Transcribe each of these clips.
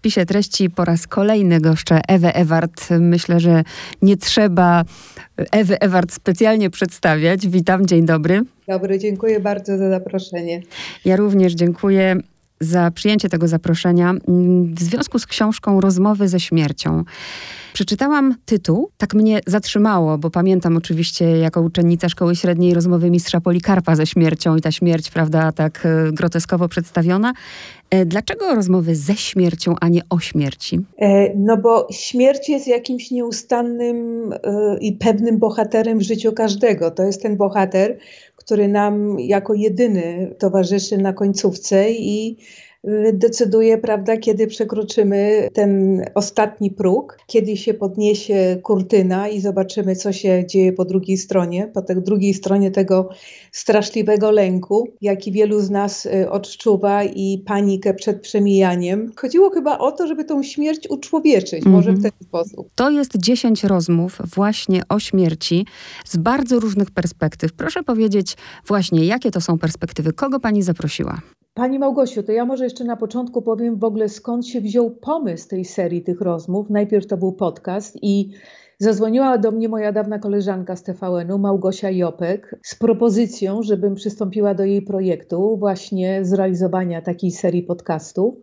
spisie treści po raz kolejny goszczę Ewę Ewart. Myślę, że nie trzeba Ewy Ewart specjalnie przedstawiać. Witam, dzień dobry. Dobry, dziękuję bardzo za zaproszenie. Ja również dziękuję za przyjęcie tego zaproszenia w związku z książką Rozmowy ze śmiercią. Przeczytałam tytuł, tak mnie zatrzymało, bo pamiętam oczywiście jako uczennica szkoły średniej rozmowy mistrza Polikarpa ze śmiercią i ta śmierć, prawda, tak e, groteskowo przedstawiona. E, dlaczego rozmowy ze śmiercią, a nie o śmierci? E, no bo śmierć jest jakimś nieustannym i pewnym bohaterem w życiu każdego. To jest ten bohater, który nam jako jedyny towarzyszy na końcówce i decyduje, prawda, kiedy przekroczymy ten ostatni próg, kiedy się podniesie kurtyna i zobaczymy, co się dzieje po drugiej stronie, po tej drugiej stronie tego straszliwego lęku, jaki wielu z nas y, odczuwa i panikę przed przemijaniem. Chodziło chyba o to, żeby tą śmierć uczłowieczyć, mm -hmm. może w ten sposób. To jest dziesięć rozmów właśnie o śmierci z bardzo różnych perspektyw. Proszę powiedzieć właśnie, jakie to są perspektywy, kogo pani zaprosiła? Pani Małgosiu, to ja może jeszcze na początku powiem w ogóle skąd się wziął pomysł tej serii tych rozmów. Najpierw to był podcast i zadzwoniła do mnie moja dawna koleżanka z TVN-u, Małgosia Jopek, z propozycją, żebym przystąpiła do jej projektu właśnie zrealizowania takiej serii podcastów.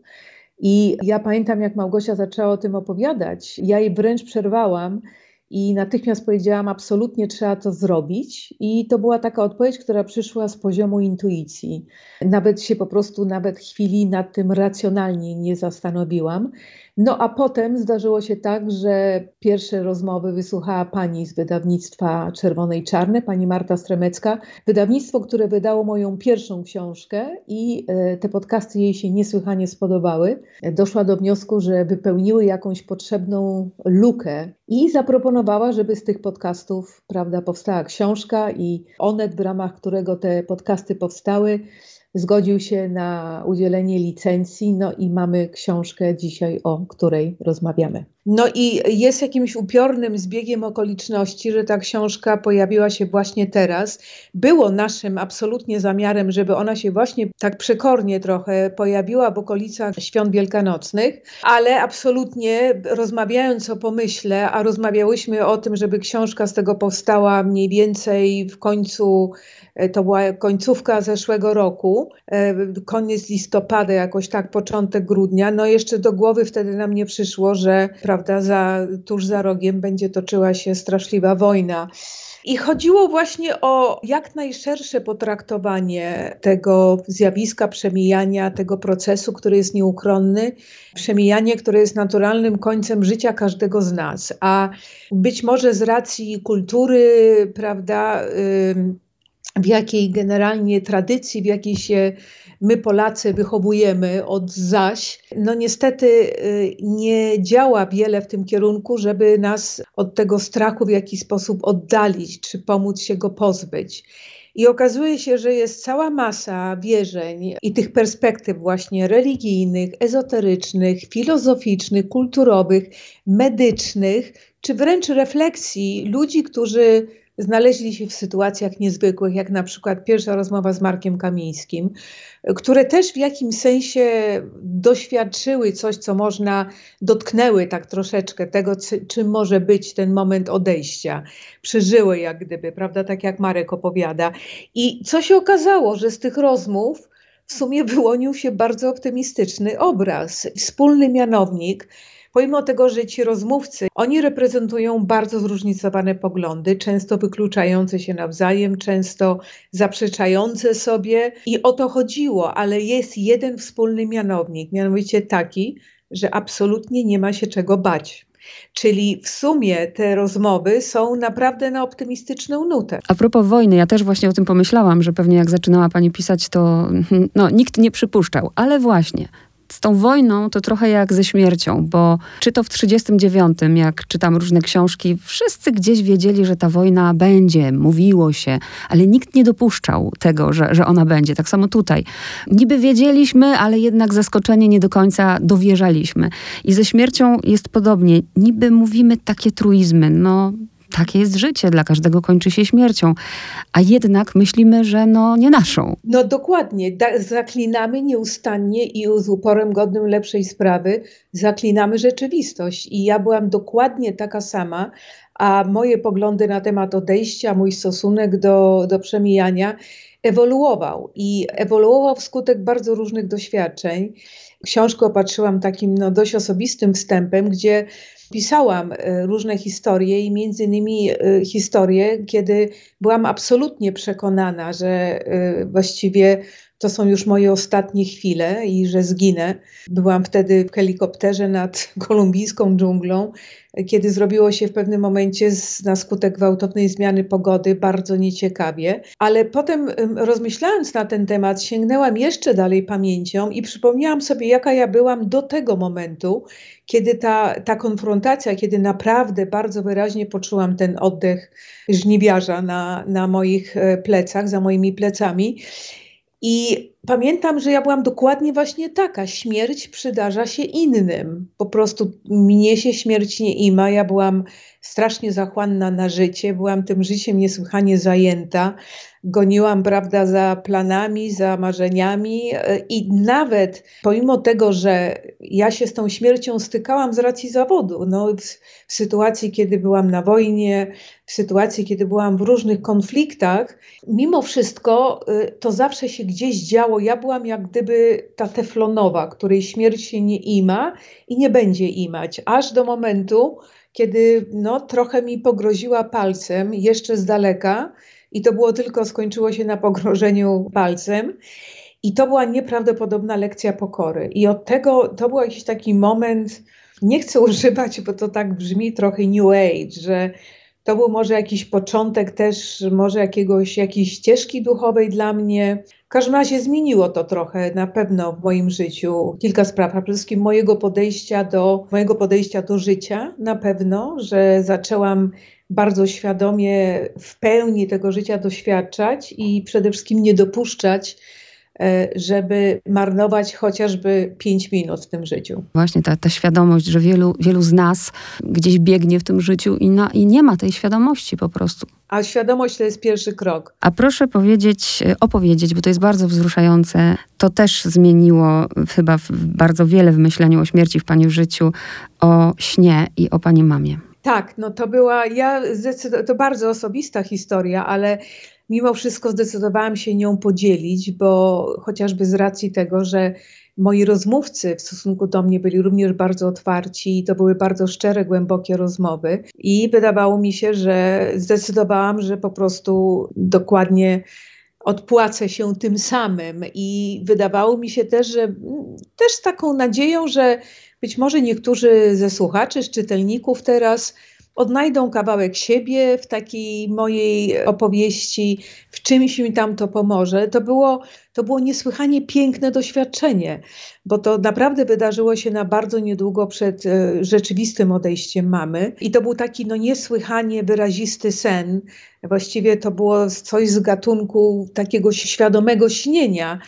I ja pamiętam, jak Małgosia zaczęła o tym opowiadać. Ja jej wręcz przerwałam i natychmiast powiedziałam, absolutnie trzeba to zrobić. I to była taka odpowiedź, która przyszła z poziomu intuicji. Nawet się po prostu, nawet chwili nad tym racjonalnie nie zastanowiłam. No a potem zdarzyło się tak, że pierwsze rozmowy wysłuchała pani z wydawnictwa Czerwone i Czarne, pani Marta Stremecka. Wydawnictwo, które wydało moją pierwszą książkę i e, te podcasty jej się niesłychanie spodobały. Doszła do wniosku, że wypełniły jakąś potrzebną lukę i zaproponowała, żeby z tych podcastów prawda, powstała książka i Onet, w ramach którego te podcasty powstały, zgodził się na udzielenie licencji, no i mamy książkę dzisiaj, o której rozmawiamy. No i jest jakimś upiornym zbiegiem okoliczności, że ta książka pojawiła się właśnie teraz. Było naszym absolutnie zamiarem, żeby ona się właśnie tak przekornie trochę pojawiła w okolicach świąt wielkanocnych, ale absolutnie rozmawiając o pomyśle, a rozmawiałyśmy o tym, żeby książka z tego powstała mniej więcej w końcu E, to była końcówka zeszłego roku, e, koniec listopada, jakoś tak, początek grudnia. No jeszcze do głowy wtedy nam nie przyszło, że prawda, za, tuż za rogiem będzie toczyła się straszliwa wojna. I chodziło właśnie o jak najszersze potraktowanie tego zjawiska przemijania, tego procesu, który jest nieuchronny, przemijanie, które jest naturalnym końcem życia każdego z nas. A być może z racji kultury, prawda, w jakiej generalnie tradycji, w jakiej się my Polacy wychowujemy od zaś, no niestety y, nie działa wiele w tym kierunku, żeby nas od tego strachu w jakiś sposób oddalić, czy pomóc się go pozbyć. I okazuje się, że jest cała masa wierzeń i tych perspektyw właśnie religijnych, ezoterycznych, filozoficznych, kulturowych, medycznych, czy wręcz refleksji ludzi, którzy znaleźli się w sytuacjach niezwykłych, jak na przykład pierwsza rozmowa z Markiem Kamińskim, które też w jakimś sensie doświadczyły coś, co można, dotknęły tak troszeczkę tego, czym może być ten moment odejścia. Przeżyły jak gdyby, prawda, tak jak Marek opowiada. I co się okazało, że z tych rozmów w sumie wyłonił się bardzo optymistyczny obraz, wspólny mianownik, Pomimo tego, że ci rozmówcy, oni reprezentują bardzo zróżnicowane poglądy, często wykluczające się nawzajem, często zaprzeczające sobie i o to chodziło, ale jest jeden wspólny mianownik, mianowicie taki, że absolutnie nie ma się czego bać. Czyli w sumie te rozmowy są naprawdę na optymistyczną nutę. A propos wojny, ja też właśnie o tym pomyślałam, że pewnie jak zaczynała pani pisać, to no, nikt nie przypuszczał. Ale właśnie, z tą wojną to trochę jak ze śmiercią, bo czy to w 39, jak czytam różne książki, wszyscy gdzieś wiedzieli, że ta wojna będzie, mówiło się, ale nikt nie dopuszczał tego, że, że ona będzie. Tak samo tutaj. Niby wiedzieliśmy, ale jednak zaskoczenie nie do końca dowierzaliśmy. I ze śmiercią jest podobnie. Niby mówimy takie truizmy, no takie jest życie, dla każdego kończy się śmiercią. A jednak myślimy, że no nie naszą. No dokładnie. Da zaklinamy nieustannie i z uporem godnym lepszej sprawy, zaklinamy rzeczywistość. I ja byłam dokładnie taka sama, a moje poglądy na temat odejścia, mój stosunek do, do przemijania ewoluował. I ewoluował wskutek bardzo różnych doświadczeń. Książkę opatrzyłam takim no, dość osobistym wstępem, gdzie pisałam e, różne historie i między innymi e, historie, kiedy byłam absolutnie przekonana, że e, właściwie to są już moje ostatnie chwile i że zginę. Byłam wtedy w helikopterze nad kolumbijską dżunglą, kiedy zrobiło się w pewnym momencie z, na skutek gwałtownej zmiany pogody bardzo nieciekawie. Ale potem rozmyślając na ten temat, sięgnęłam jeszcze dalej pamięcią i przypomniałam sobie, jaka ja byłam do tego momentu, kiedy ta, ta konfrontacja, kiedy naprawdę bardzo wyraźnie poczułam ten oddech żniwiarza na, na moich e, plecach, za moimi plecami. I pamiętam, że ja byłam dokładnie właśnie taka. Śmierć przydarza się innym. Po prostu mnie się śmierć nie ima. Ja byłam strasznie zachłanna na życie, byłam tym życiem niesłychanie zajęta. Goniłam, prawda, za planami, za marzeniami e, i nawet pomimo tego, że ja się z tą śmiercią stykałam z racji zawodu, no, w, w sytuacji, kiedy byłam na wojnie, w sytuacji, kiedy byłam w różnych konfliktach, mimo wszystko e, to zawsze się gdzieś działo. Ja byłam jak gdyby ta teflonowa, której śmierć się nie ima i nie będzie imać, aż do momentu, kiedy no, trochę mi pogroziła palcem jeszcze z daleka i to było tylko, skończyło się na pogrożeniu palcem. I to była nieprawdopodobna lekcja pokory. I od tego to był jakiś taki moment, nie chcę używać, bo to tak brzmi trochę New Age, że to był może jakiś początek też, może jakiegoś, jakiejś ścieżki duchowej dla mnie. W każdym razie zmieniło to trochę na pewno w moim życiu kilka spraw, a przede wszystkim mojego podejścia do, mojego podejścia do życia na pewno, że zaczęłam bardzo świadomie w pełni tego życia doświadczać i przede wszystkim nie dopuszczać żeby marnować chociażby 5 minut w tym życiu. Właśnie ta, ta świadomość, że wielu, wielu z nas gdzieś biegnie w tym życiu i, na, i nie ma tej świadomości po prostu. A świadomość to jest pierwszy krok. A proszę powiedzieć, e, opowiedzieć, bo to jest bardzo wzruszające. To też zmieniło chyba bardzo wiele w myśleniu o śmierci w Pani życiu, o śnie i o Pani mamie. Tak, no to była, ja to bardzo osobista historia, ale mimo wszystko zdecydowałam się nią podzielić, bo chociażby z racji tego, że moi rozmówcy w stosunku do mnie byli również bardzo otwarci i to były bardzo szczere, głębokie rozmowy. I wydawało mi się, że zdecydowałam, że po prostu dokładnie odpłacę się tym samym. I wydawało mi się też, że też z taką nadzieją, że być może niektórzy ze słuchaczy, z czytelników teraz odnajdą kawałek siebie w takiej mojej opowieści, w czymś mi tam to pomoże. To było, to było niesłychanie piękne doświadczenie, bo to naprawdę wydarzyło się na bardzo niedługo przed e, rzeczywistym odejściem mamy. I to był taki no, niesłychanie wyrazisty sen. Właściwie to było coś z gatunku takiego świadomego śnienia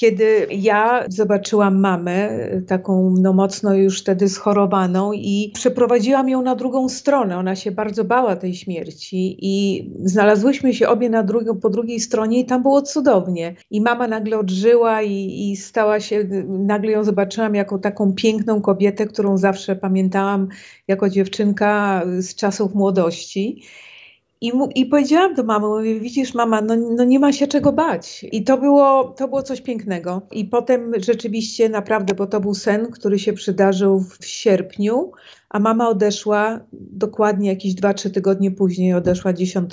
kiedy ja zobaczyłam mamę, taką no mocno już wtedy schorowaną i przeprowadziłam ją na drugą stronę. Ona się bardzo bała tej śmierci i znalazłyśmy się obie na drugą, po drugiej stronie i tam było cudownie. I mama nagle odżyła i, i stała się, nagle ją zobaczyłam jako taką piękną kobietę, którą zawsze pamiętałam jako dziewczynka z czasów młodości. I, mu, I powiedziałam do mamy, mówię, widzisz mama, no, no nie ma się czego bać. I to było, to było coś pięknego. I potem rzeczywiście naprawdę, bo to był sen, który się przydarzył w sierpniu, a mama odeszła dokładnie jakieś 2-3 tygodnie później, odeszła 10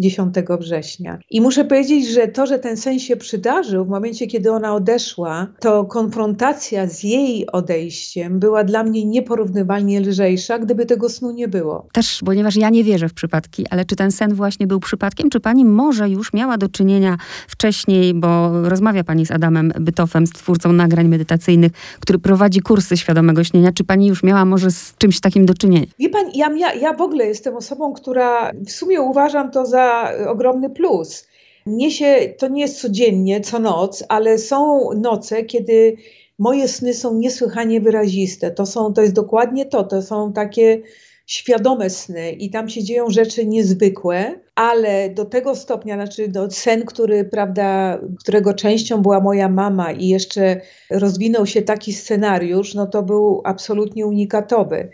10 września. I muszę powiedzieć, że to, że ten sen się przydarzył w momencie, kiedy ona odeszła, to konfrontacja z jej odejściem była dla mnie nieporównywalnie lżejsza, gdyby tego snu nie było. Też, ponieważ ja nie wierzę w przypadki, ale czy ten sen właśnie był przypadkiem? Czy pani może już miała do czynienia wcześniej, bo rozmawia pani z Adamem Bytofem, z twórcą nagrań medytacyjnych, który prowadzi kursy świadomego śnienia. Czy pani już miała może z czymś takim do czynienia? Wie pani, ja, ja, ja w ogóle jestem osobą, która w sumie uważam to za ogromny plus. Mnie się, to nie jest codziennie, co noc, ale są noce, kiedy moje sny są niesłychanie wyraziste. To, są, to jest dokładnie to, to są takie świadome sny i tam się dzieją rzeczy niezwykłe, ale do tego stopnia, znaczy do sen, który, prawda, którego częścią była moja mama i jeszcze rozwinął się taki scenariusz, no to był absolutnie unikatowy.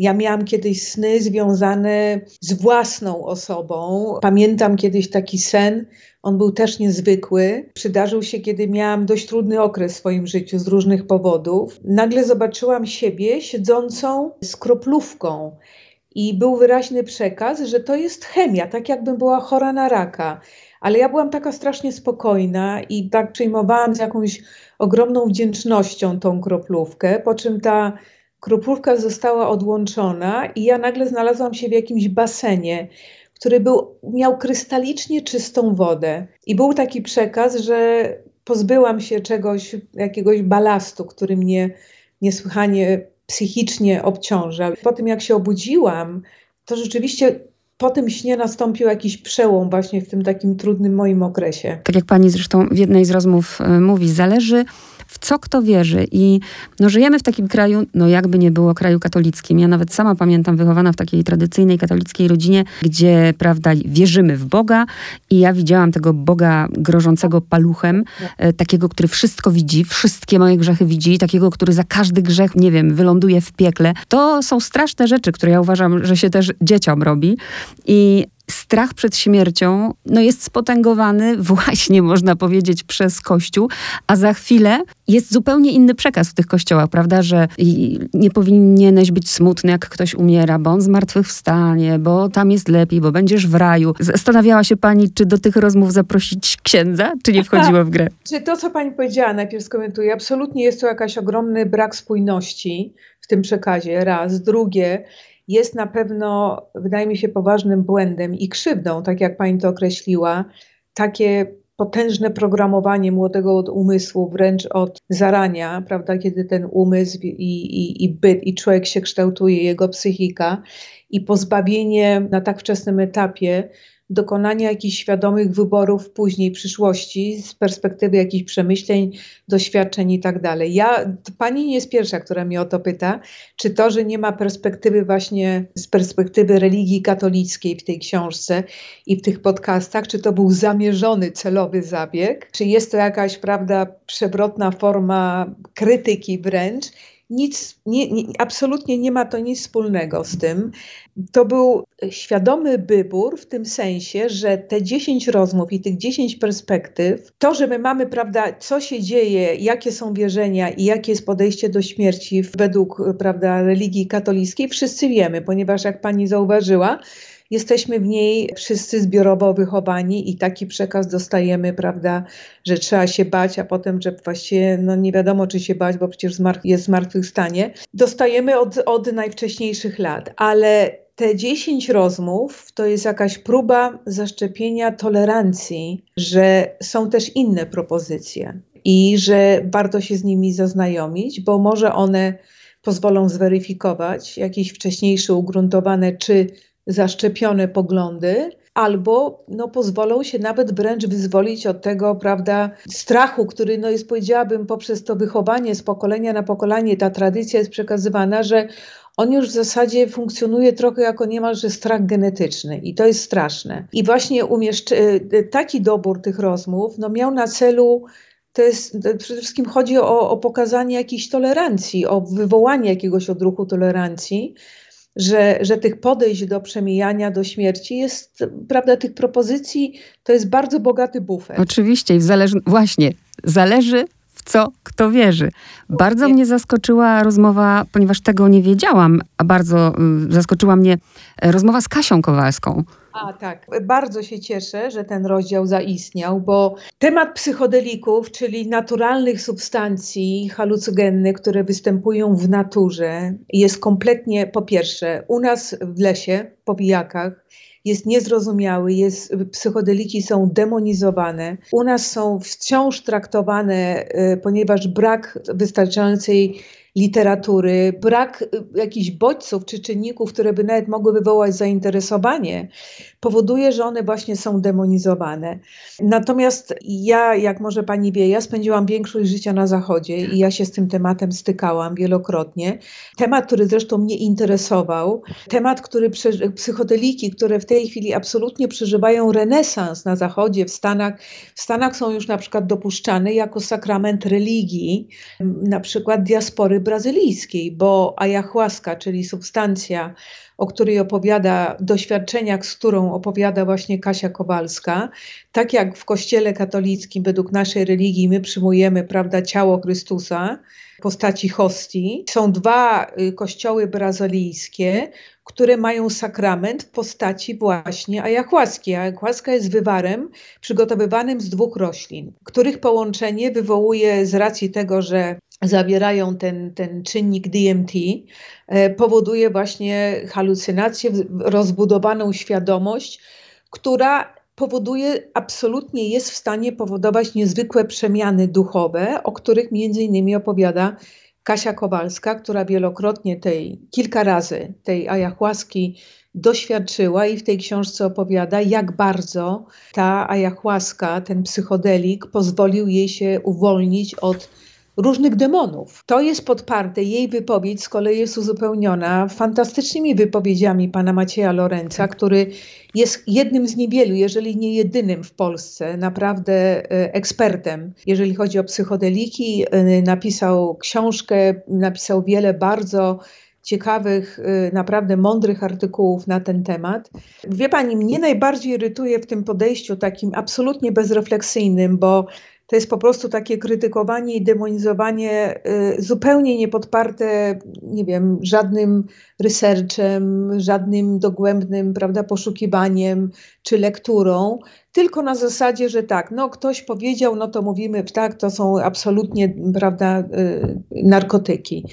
Ja miałam kiedyś sny związane z własną osobą. Pamiętam kiedyś taki sen, on był też niezwykły. Przydarzył się, kiedy miałam dość trudny okres w swoim życiu z różnych powodów. Nagle zobaczyłam siebie siedzącą z kroplówką. I był wyraźny przekaz, że to jest chemia, tak jakbym była chora na raka. Ale ja byłam taka strasznie spokojna i tak przyjmowałam z jakąś ogromną wdzięcznością tą kroplówkę, po czym ta kroplówka została odłączona i ja nagle znalazłam się w jakimś basenie, który był, miał krystalicznie czystą wodę. I był taki przekaz, że pozbyłam się czegoś, jakiegoś balastu, który mnie niesłychanie psychicznie obciąża. Po tym, jak się obudziłam, to rzeczywiście po tym śnie nastąpił jakiś przełom właśnie w tym takim trudnym moim okresie. Tak jak pani zresztą w jednej z rozmów e, mówi, zależy w co kto wierzy. I no, żyjemy w takim kraju, no jakby nie było kraju katolickim. Ja nawet sama pamiętam, wychowana w takiej tradycyjnej katolickiej rodzinie, gdzie, prawda, wierzymy w Boga i ja widziałam tego Boga grożącego paluchem, e, takiego, który wszystko widzi, wszystkie moje grzechy widzi, takiego, który za każdy grzech, nie wiem, wyląduje w piekle. To są straszne rzeczy, które ja uważam, że się też dzieciom robi. I strach przed śmiercią no jest spotęgowany właśnie, można powiedzieć, przez Kościół, a za chwilę jest zupełnie inny przekaz w tych kościołach, prawda, że nie powinieneś być smutny, jak ktoś umiera, bo on zmartwychwstanie, bo tam jest lepiej, bo będziesz w raju. Zastanawiała się pani, czy do tych rozmów zaprosić księdza, czy nie wchodziło w grę? Czy to, co pani powiedziała, najpierw skomentuję, absolutnie jest to jakaś ogromny brak spójności w tym przekazie, raz. Drugie, jest na pewno, wydaje mi się, poważnym błędem i krzywdą, tak jak pani to określiła, takie potężne programowanie młodego umysłu wręcz od zarania, prawda, kiedy ten umysł i, i, i byt i człowiek się kształtuje, jego psychika i pozbawienie na tak wczesnym etapie dokonania jakichś świadomych wyborów później, przyszłości, z perspektywy jakichś przemyśleń, doświadczeń i tak dalej. Ja, pani nie jest pierwsza, która mnie o to pyta, czy to, że nie ma perspektywy właśnie z perspektywy religii katolickiej w tej książce i w tych podcastach, czy to był zamierzony, celowy zabieg, czy jest to jakaś, prawda, przewrotna forma krytyki wręcz, nic, nie, nie, absolutnie nie ma to nic wspólnego z tym. To był świadomy wybór w tym sensie, że te 10 rozmów i tych 10 perspektyw, to, że my mamy, prawda, co się dzieje, jakie są wierzenia i jakie jest podejście do śmierci według, prawda, religii katolickiej, wszyscy wiemy, ponieważ jak pani zauważyła, jesteśmy w niej wszyscy zbiorowo wychowani i taki przekaz dostajemy, prawda, że trzeba się bać, a potem, że właściwie no nie wiadomo, czy się bać, bo przecież jest zmartwychwstanie. Dostajemy od, od najwcześniejszych lat, ale te 10 rozmów to jest jakaś próba zaszczepienia tolerancji, że są też inne propozycje i że warto się z nimi zaznajomić, bo może one pozwolą zweryfikować jakieś wcześniejsze ugruntowane czy zaszczepione poglądy, albo no, pozwolą się nawet wręcz wyzwolić od tego, prawda, strachu, który no, jest, powiedziałabym, poprzez to wychowanie z pokolenia na pokolenie, ta tradycja jest przekazywana, że on już w zasadzie funkcjonuje trochę jako niemalże strach genetyczny i to jest straszne. I właśnie umieszcz- y, taki dobór tych rozmów no, miał na celu to jest przede wszystkim chodzi o, o pokazanie jakiejś tolerancji, o wywołanie jakiegoś odruchu tolerancji, że, że tych podejść do przemijania, do śmierci jest, prawda, tych propozycji to jest bardzo bogaty bufer. Oczywiście i zależy, właśnie, zależy w co kto wierzy. Bardzo mnie zaskoczyła rozmowa, ponieważ tego nie wiedziałam, a bardzo y, zaskoczyła mnie e, rozmowa z Kasią Kowalską. A tak, bardzo się cieszę, że ten rozdział zaistniał, bo temat psychodelików, czyli naturalnych substancji halucygennych, które występują w naturze, jest kompletnie, po pierwsze, u nas w lesie, po pijakach, jest niezrozumiały, jest, psychodeliki są demonizowane. U nas są wciąż traktowane, y, ponieważ brak wystarczającej literatury, brak y, jakichś bodźców czy czynników, które by nawet mogły wywołać zainteresowanie, powoduje, że one właśnie są demonizowane. Natomiast ja, jak może pani wie, ja spędziłam większość życia na Zachodzie i ja się z tym tematem stykałam wielokrotnie. Temat, który zresztą mnie interesował, temat, który psychodeliki, które w tej chwili absolutnie przeżywają renesans na Zachodzie, w Stanach. W Stanach są już na przykład dopuszczane jako sakrament religii, na przykład diaspory brazylijskiej, bo ayahuasca, czyli substancja, o której opowiada, doświadczeniach, z którą opowiada właśnie Kasia Kowalska, tak jak w Kościele katolickim, według naszej religii, my przyjmujemy, prawda, ciało Chrystusa, postaci hostii. Są dwa y, kościoły brazylijskie, które mają sakrament w postaci właśnie ayahuaski. Ayahuasca jest wywarem przygotowywanym z dwóch roślin, których połączenie wywołuje z racji tego, że zawierają ten, ten czynnik DMT, e, powoduje właśnie halucynację, rozbudowaną świadomość, która powoduje, absolutnie jest w stanie powodować niezwykłe przemiany duchowe, o których między innymi opowiada Kasia Kowalska, która wielokrotnie tej, kilka razy tej ayahuaski doświadczyła i w tej książce opowiada, jak bardzo ta ayahuaska, ten psychodelik pozwolił jej się uwolnić od różnych demonów. To jest podparte, jej wypowiedź z kolei jest uzupełniona fantastycznymi wypowiedziami pana Macieja Lorenza, który jest jednym z niewielu, jeżeli nie jedynym w Polsce, naprawdę e, ekspertem, jeżeli chodzi o psychodeliki. E, napisał książkę, napisał wiele bardzo ciekawych, e, naprawdę mądrych artykułów na ten temat. Wie pani, mnie najbardziej irytuje w tym podejściu takim absolutnie bezrefleksyjnym, bo to jest po prostu takie krytykowanie i demonizowanie y, zupełnie niepodparte, nie wiem, żadnym researchem, żadnym dogłębnym, prawda, poszukiwaniem czy lekturą, tylko na zasadzie, że tak, no ktoś powiedział, no to mówimy, tak, to są absolutnie, prawda, y, narkotyki.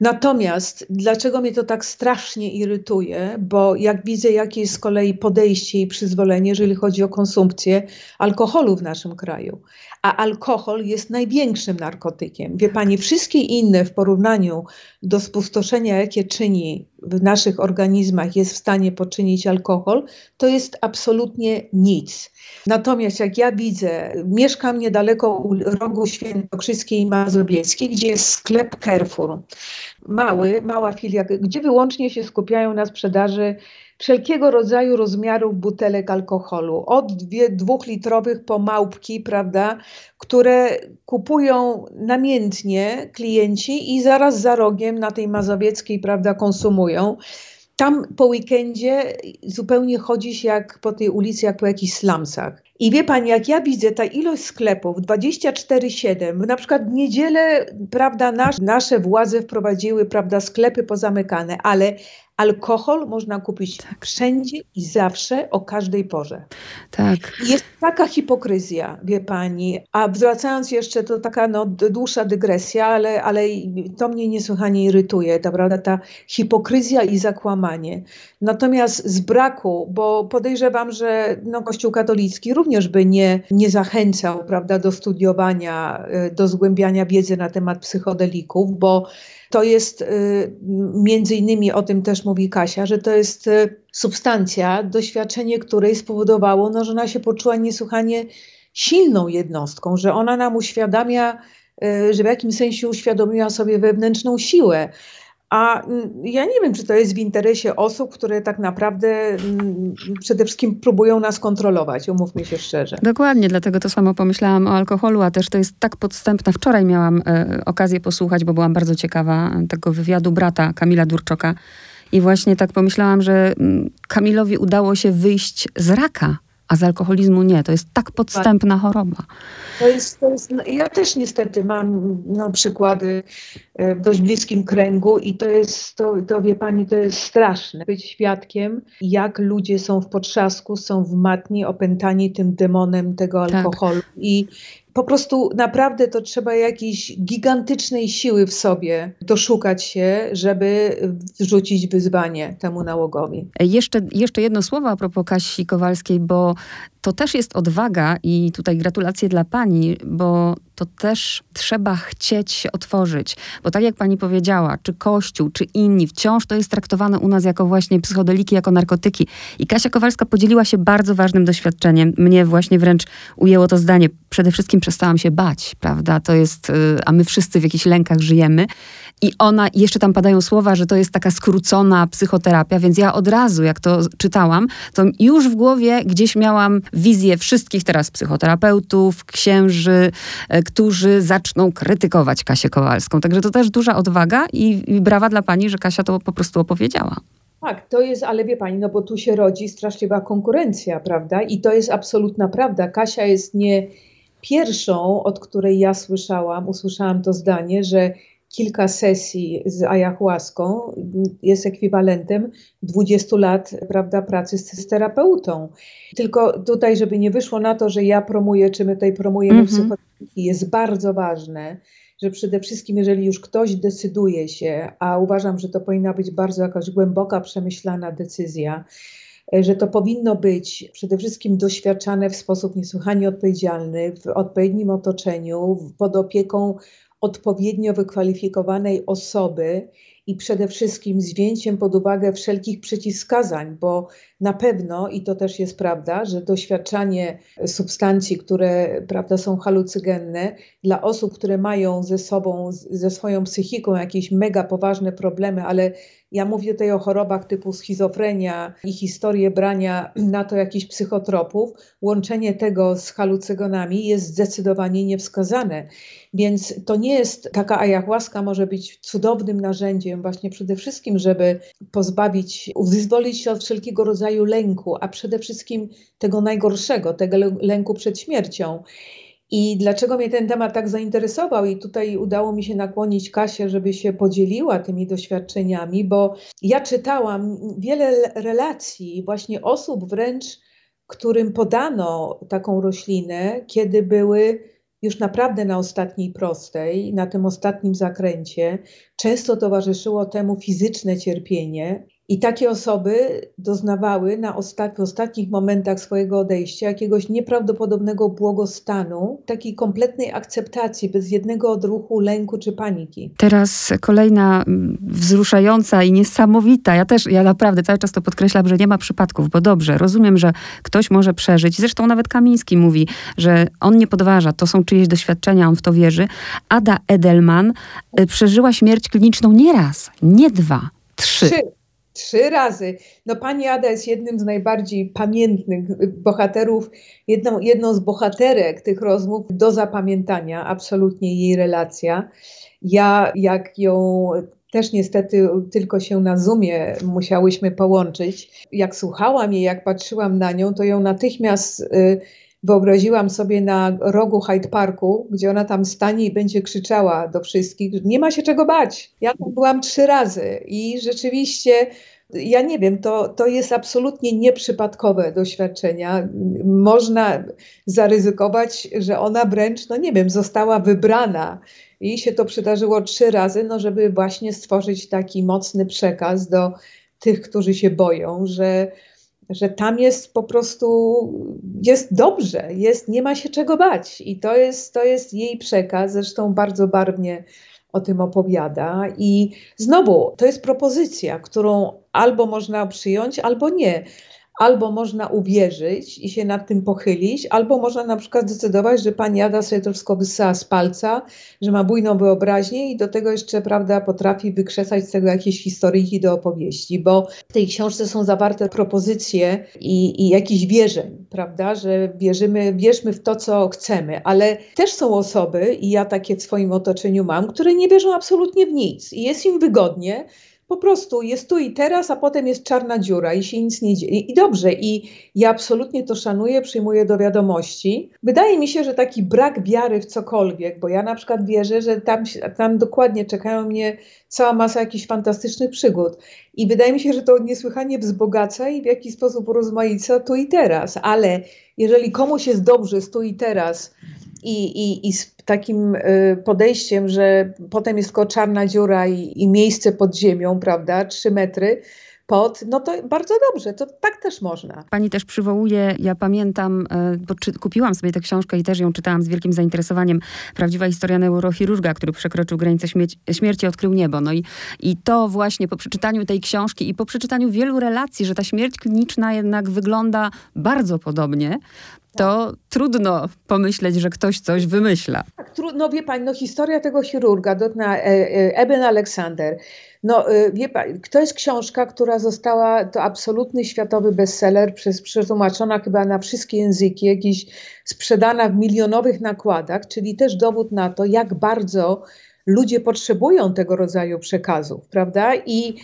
Natomiast dlaczego mnie to tak strasznie irytuje, bo jak widzę, jakie jest z kolei podejście i przyzwolenie, jeżeli chodzi o konsumpcję alkoholu w naszym kraju, a alkohol jest największym narkotykiem. Wie pani, wszystkie inne w porównaniu do spustoszenia, jakie czyni w naszych organizmach, jest w stanie poczynić alkohol, to jest absolutnie nic. Natomiast jak ja widzę, mieszkam niedaleko rogu Świętokrzyskiej i Mazowieckiej, gdzie jest sklep Carrefour, mały, mała filia, gdzie wyłącznie się skupiają na sprzedaży wszelkiego rodzaju rozmiarów butelek alkoholu, od dwie, dwuchlitrowych po małpki, prawda, które kupują namiętnie klienci i zaraz za rogiem na tej mazowieckiej, prawda, konsumują. Tam po weekendzie zupełnie chodzi się jak po tej ulicy, jak po jakichś slumsach. I wie pani, jak ja widzę ta ilość sklepów 24-7, na przykład w niedzielę, prawda, nasz, nasze władze wprowadziły, prawda, sklepy pozamykane, ale alkohol można kupić tak. wszędzie i zawsze, o każdej porze. Tak. Jest taka hipokryzja, wie pani. A wracając jeszcze, to taka no, dłuższa dygresja, ale, ale to mnie niesłychanie irytuje, ta, prawda, ta hipokryzja i zakłamanie. Natomiast z braku, bo podejrzewam, że no, Kościół katolicki również by nie, nie zachęcał prawda, do studiowania, e, do zgłębiania wiedzy na temat psychodelików, bo to jest y, między innymi o tym też mówi Kasia, że to jest y, substancja, doświadczenie której spowodowało, no, że ona się poczuła niesłychanie silną jednostką, że ona nam uświadamia, y, że w jakimś sensie uświadomiła sobie wewnętrzną siłę. A ja nie wiem, czy to jest w interesie osób, które tak naprawdę przede wszystkim próbują nas kontrolować, umówmy się szczerze. Dokładnie, dlatego to samo pomyślałam o alkoholu, a też to jest tak podstępna. Wczoraj miałam e, okazję posłuchać, bo byłam bardzo ciekawa tego wywiadu brata Kamila Durczoka. I właśnie tak pomyślałam, że Kamilowi udało się wyjść z raka a z alkoholizmu nie. To jest tak podstępna choroba. To jest, to jest, no, ja też niestety mam no, przykłady e, w dość bliskim kręgu i to jest, to, to wie pani, to jest straszne. Być świadkiem, jak ludzie są w potrzasku, są w matni, opętani tym demonem tego tak. alkoholu. Tak. I po prostu naprawdę to trzeba jakiejś gigantycznej siły w sobie doszukać się, żeby wrzucić wyzwanie temu nałogowi. Jeszcze, jeszcze jedno słowo a propos Kasi Kowalskiej, bo to też jest odwaga i tutaj gratulacje dla pani, bo to też trzeba chcieć się otworzyć. Bo tak jak pani powiedziała, czy Kościół, czy inni, wciąż to jest traktowane u nas jako właśnie psychodeliki, jako narkotyki. I Kasia Kowalska podzieliła się bardzo ważnym doświadczeniem. Mnie właśnie wręcz ujęło to zdanie. Przede wszystkim przestałam się bać, prawda? To jest, y, a my wszyscy w jakichś lękach żyjemy. I ona, jeszcze tam padają słowa, że to jest taka skrócona psychoterapia, więc ja od razu, jak to czytałam, to już w głowie gdzieś miałam wizję wszystkich teraz psychoterapeutów, księży, e, którzy zaczną krytykować Kasię Kowalską. Także to też duża odwaga i, i brawa dla pani, że Kasia to po prostu opowiedziała. Tak, to jest, ale wie pani, no bo tu się rodzi straszliwa konkurencja, prawda? I to jest absolutna prawda. Kasia jest nie pierwszą, od której ja słyszałam, usłyszałam to zdanie, że kilka sesji z ayahuaską jest ekwiwalentem 20 lat prawda, pracy z, z terapeutą. Tylko tutaj, żeby nie wyszło na to, że ja promuję, czy my tutaj promujemy mm -hmm. jest bardzo ważne, że przede wszystkim, jeżeli już ktoś decyduje się, a uważam, że to powinna być bardzo jakaś głęboka, przemyślana decyzja, że to powinno być przede wszystkim doświadczane w sposób niesłychanie odpowiedzialny, w odpowiednim otoczeniu, pod opieką odpowiednio wykwalifikowanej osoby i przede wszystkim z wzięciem pod uwagę wszelkich przeciwwskazań, bo na pewno, i to też jest prawda, że doświadczanie substancji, które prawda, są halucygenne, dla osób, które mają ze sobą, ze swoją psychiką jakieś mega poważne problemy, ale ja mówię tutaj o chorobach typu schizofrenia i historię brania na to jakichś psychotropów. Łączenie tego z halucygonami jest zdecydowanie niewskazane. Więc to nie jest taka ayahuasca, może być cudownym narzędziem, właśnie przede wszystkim, żeby pozbawić, wyzwolić się od wszelkiego rodzaju lęku, a przede wszystkim tego najgorszego, tego lęku przed śmiercią. I dlaczego mnie ten temat tak zainteresował? I tutaj udało mi się nakłonić Kasię, żeby się podzieliła tymi doświadczeniami, bo ja czytałam wiele relacji właśnie osób wręcz, którym podano taką roślinę, kiedy były już naprawdę na ostatniej prostej, na tym ostatnim zakręcie. Często towarzyszyło temu fizyczne cierpienie, i takie osoby doznawały na ostat w ostatnich momentach swojego odejścia jakiegoś nieprawdopodobnego błogostanu, takiej kompletnej akceptacji, bez jednego odruchu lęku czy paniki. Teraz kolejna mm, wzruszająca i niesamowita. Ja też, ja naprawdę cały czas to podkreślam, że nie ma przypadków, bo dobrze, rozumiem, że ktoś może przeżyć. Zresztą nawet Kamiński mówi, że on nie podważa, to są czyjeś doświadczenia, on w to wierzy. Ada Edelman y, przeżyła śmierć kliniczną nie raz, nie dwa, trzy. trzy. Trzy razy. No pani Ada jest jednym z najbardziej pamiętnych bohaterów, jedną, jedną z bohaterek tych rozmów do zapamiętania, absolutnie jej relacja. Ja jak ją też niestety tylko się na Zoomie musiałyśmy połączyć. Jak słuchałam jej, jak patrzyłam na nią, to ją natychmiast y, wyobraziłam sobie na rogu Hyde Parku, gdzie ona tam stanie i będzie krzyczała do wszystkich, nie ma się czego bać. Ja tam byłam trzy razy i rzeczywiście ja nie wiem, to, to jest absolutnie nieprzypadkowe doświadczenia. Można zaryzykować, że ona wręcz, no nie wiem, została wybrana i się to przydarzyło trzy razy, no żeby właśnie stworzyć taki mocny przekaz do tych, którzy się boją, że że tam jest po prostu, jest dobrze, jest, nie ma się czego bać. I to jest, to jest jej przekaz, zresztą bardzo barwnie o tym opowiada. I znowu, to jest propozycja, którą albo można przyjąć, albo nie albo można uwierzyć i się nad tym pochylić, albo można na przykład zdecydować, że pani Ada sobie wszystko wysyła z palca, że ma bujną wyobraźnię i do tego jeszcze, prawda, potrafi wykrzesać z tego jakieś historyjki do opowieści, bo w tej książce są zawarte propozycje i, i jakichś wierzeń, prawda, że wierzymy, wierzmy w to, co chcemy, ale też są osoby, i ja takie w swoim otoczeniu mam, które nie wierzą absolutnie w nic i jest im wygodnie, po prostu jest tu i teraz, a potem jest czarna dziura i się nic nie dzieje. I dobrze, i ja absolutnie to szanuję, przyjmuję do wiadomości. Wydaje mi się, że taki brak wiary w cokolwiek, bo ja na przykład wierzę, że tam, tam dokładnie czekają mnie cała masa jakichś fantastycznych przygód. I wydaje mi się, że to niesłychanie wzbogaca i w jakiś sposób rozmaica tu i teraz. Ale jeżeli komuś jest dobrze z tu i teraz, i, i, i z takim y, podejściem, że potem jest tylko czarna dziura i, i miejsce pod ziemią, prawda, trzy metry, pod, no to bardzo dobrze, to tak też można. Pani też przywołuje, ja pamiętam, e, bo czy, kupiłam sobie tę książkę i też ją czytałam z wielkim zainteresowaniem, Prawdziwa historia neurochirurga, który przekroczył granicę śmierci, śmierci odkrył niebo. No i, i to właśnie po przeczytaniu tej książki i po przeczytaniu wielu relacji, że ta śmierć kliniczna jednak wygląda bardzo podobnie, to trudno pomyśleć, że ktoś coś wymyśla. Tak, trudno, wie pani, no historia tego chirurga, Dotna, e, e, Eben Alexander, no e, wie pani, to jest książka, która została, to absolutny światowy bestseller, przez, przetłumaczona chyba na wszystkie języki, jakiś sprzedana w milionowych nakładach, czyli też dowód na to, jak bardzo ludzie potrzebują tego rodzaju przekazów, prawda? I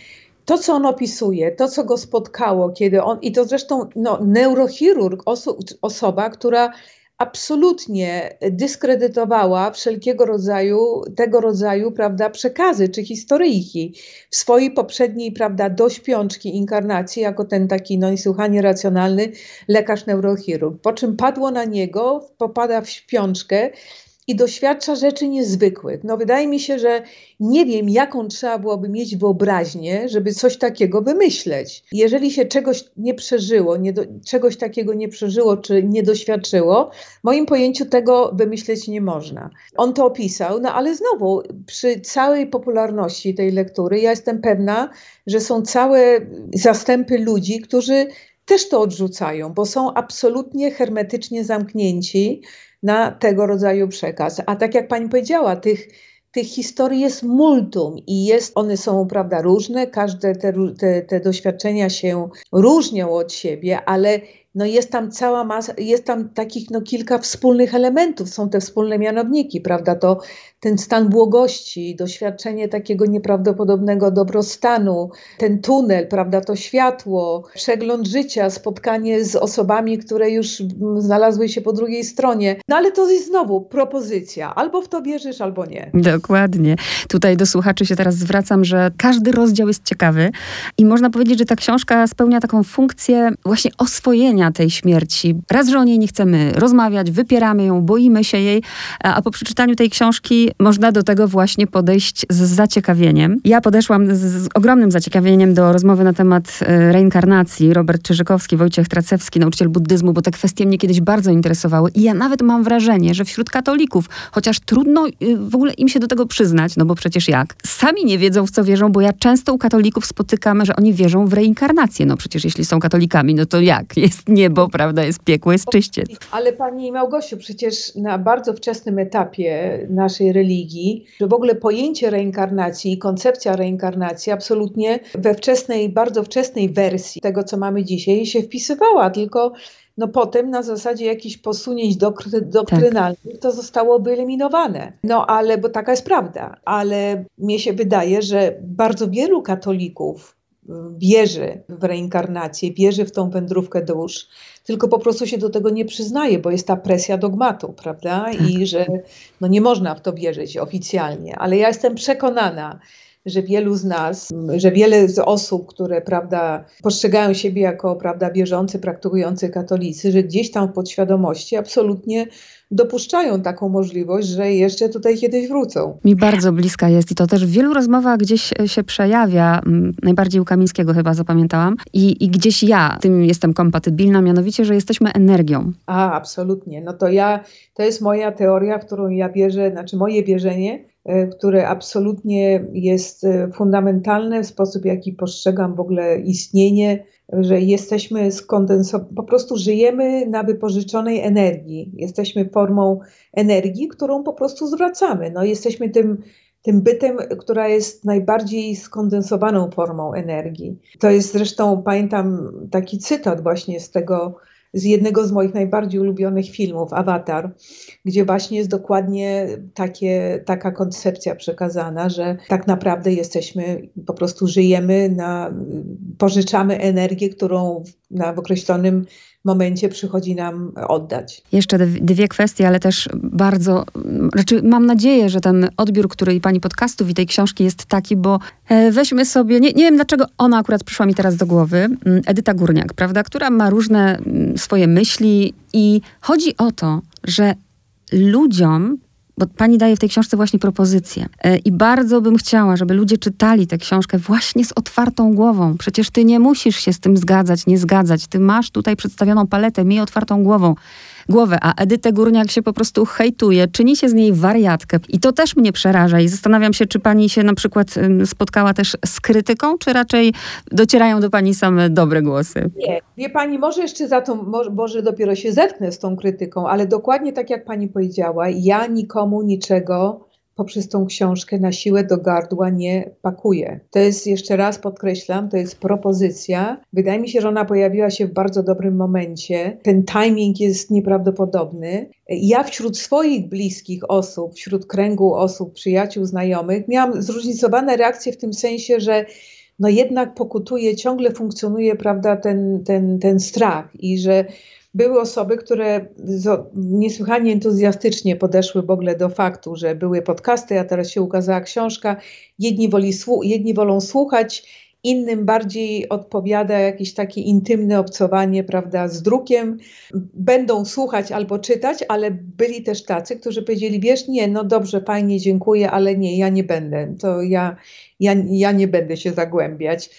to, co on opisuje, to, co go spotkało, kiedy on, i to zresztą no, neurochirurg, oso, osoba, która absolutnie dyskredytowała wszelkiego rodzaju, tego rodzaju, prawda, przekazy czy historyjki w swojej poprzedniej, prawda, do śpiączki inkarnacji, jako ten taki, no niesłychanie racjonalny lekarz neurochirurg. Po czym padło na niego, popada w śpiączkę i doświadcza rzeczy niezwykłych. No wydaje mi się, że nie wiem, jaką trzeba byłoby mieć wyobraźnię, żeby coś takiego wymyśleć. Jeżeli się czegoś nie przeżyło, nie do, czegoś takiego nie przeżyło czy nie doświadczyło, moim pojęciu tego wymyśleć nie można. On to opisał, no ale znowu, przy całej popularności tej lektury, ja jestem pewna, że są całe zastępy ludzi, którzy też to odrzucają, bo są absolutnie hermetycznie zamknięci na tego rodzaju przekaz. A tak jak pani powiedziała, tych, tych historii jest multum i jest, one są prawda różne, każde te, te, te doświadczenia się różnią od siebie, ale no jest tam cała masa, jest tam takich no kilka wspólnych elementów, są te wspólne mianowniki, prawda, to ten stan błogości, doświadczenie takiego nieprawdopodobnego dobrostanu, ten tunel, prawda, to światło, przegląd życia, spotkanie z osobami, które już znalazły się po drugiej stronie. No ale to jest znowu propozycja, albo w to wierzysz, albo nie. Dokładnie. Tutaj do słuchaczy się teraz zwracam, że każdy rozdział jest ciekawy i można powiedzieć, że ta książka spełnia taką funkcję właśnie oswojenia tej śmierci. Raz, że o niej nie chcemy rozmawiać, wypieramy ją, boimy się jej, a po przeczytaniu tej książki można do tego właśnie podejść z zaciekawieniem. Ja podeszłam z, z ogromnym zaciekawieniem do rozmowy na temat e, reinkarnacji. Robert Czyżykowski, Wojciech Tracewski, nauczyciel buddyzmu, bo te kwestie mnie kiedyś bardzo interesowały. I ja nawet mam wrażenie, że wśród katolików, chociaż trudno y, w ogóle im się do tego przyznać, no bo przecież jak? Sami nie wiedzą, w co wierzą, bo ja często u katolików spotykam, że oni wierzą w reinkarnację. No przecież jeśli są katolikami, no to jak? Jest niebo, prawda? Jest piekło, jest czyściec. Ale pani Małgosiu, przecież na bardzo wczesnym etapie naszej religii, że w ogóle pojęcie reinkarnacji i koncepcja reinkarnacji absolutnie we wczesnej, bardzo wczesnej wersji tego, co mamy dzisiaj, się wpisywała, tylko no potem na zasadzie jakichś posunięć doktry, doktrynalnych tak. to zostało wyeliminowane. No ale, bo taka jest prawda, ale mnie się wydaje, że bardzo wielu katolików wierzy w reinkarnację, wierzy w tą wędrówkę dusz, tylko po prostu się do tego nie przyznaje, bo jest ta presja dogmatu, prawda? Tak. I że no nie można w to wierzyć oficjalnie. Ale ja jestem przekonana, że wielu z nas, że wiele z osób, które prawda, postrzegają siebie jako prawda, wierzący, praktykujący katolicy, że gdzieś tam w podświadomości absolutnie dopuszczają taką możliwość, że jeszcze tutaj kiedyś wrócą. Mi bardzo bliska jest i to też w wielu rozmowach gdzieś się przejawia, najbardziej u Kamińskiego chyba zapamiętałam, i, i gdzieś ja tym jestem kompatybilna, mianowicie, że jesteśmy energią. A, absolutnie. No to ja, to jest moja teoria, w którą ja wierzę, znaczy moje wierzenie, e, które absolutnie jest e, fundamentalne w sposób, jaki postrzegam w ogóle istnienie że jesteśmy skondensowani, po prostu żyjemy na wypożyczonej energii. Jesteśmy formą energii, którą po prostu zwracamy. No, jesteśmy tym, tym bytem, która jest najbardziej skondensowaną formą energii. To jest zresztą, pamiętam taki cytat właśnie z tego z jednego z moich najbardziej ulubionych filmów, Avatar, gdzie właśnie jest dokładnie takie, taka koncepcja przekazana, że tak naprawdę jesteśmy, po prostu żyjemy, na, pożyczamy energię, którą na, w określonym momencie przychodzi nam oddać. Jeszcze dwie kwestie, ale też bardzo, znaczy mam nadzieję, że ten odbiór, który i pani podcastów i tej książki jest taki, bo e, weźmy sobie, nie, nie wiem dlaczego ona akurat przyszła mi teraz do głowy, mm, Edyta Górniak, prawda, która ma różne mm, swoje myśli i chodzi o to, że ludziom bo pani daje w tej książce właśnie propozycje. E, I bardzo bym chciała, żeby ludzie czytali tę książkę właśnie z otwartą głową. Przecież ty nie musisz się z tym zgadzać, nie zgadzać. Ty masz tutaj przedstawioną paletę, miej otwartą głową głowę, a Edytę Górniak się po prostu hejtuje, czyni się z niej wariatkę. I to też mnie przeraża i zastanawiam się, czy pani się na przykład spotkała też z krytyką, czy raczej docierają do pani same dobre głosy? Nie, wie pani, może jeszcze za to, może dopiero się zetknę z tą krytyką, ale dokładnie tak jak pani powiedziała, ja nikomu niczego poprzez tą książkę na siłę do gardła nie pakuje. To jest, jeszcze raz podkreślam, to jest propozycja. Wydaje mi się, że ona pojawiła się w bardzo dobrym momencie. Ten timing jest nieprawdopodobny. Ja wśród swoich bliskich osób, wśród kręgu osób, przyjaciół, znajomych, miałam zróżnicowane reakcje w tym sensie, że no jednak pokutuje, ciągle funkcjonuje, prawda, ten, ten, ten strach i że były osoby, które niesłychanie entuzjastycznie podeszły w ogóle do faktu, że były podcasty, a teraz się ukazała książka. Jedni, woli, jedni wolą słuchać, innym bardziej odpowiada jakieś takie intymne obcowanie, prawda, z drukiem. Będą słuchać albo czytać, ale byli też tacy, którzy powiedzieli, wiesz, nie, no dobrze, fajnie, dziękuję, ale nie, ja nie będę, to ja, ja, ja nie będę się zagłębiać.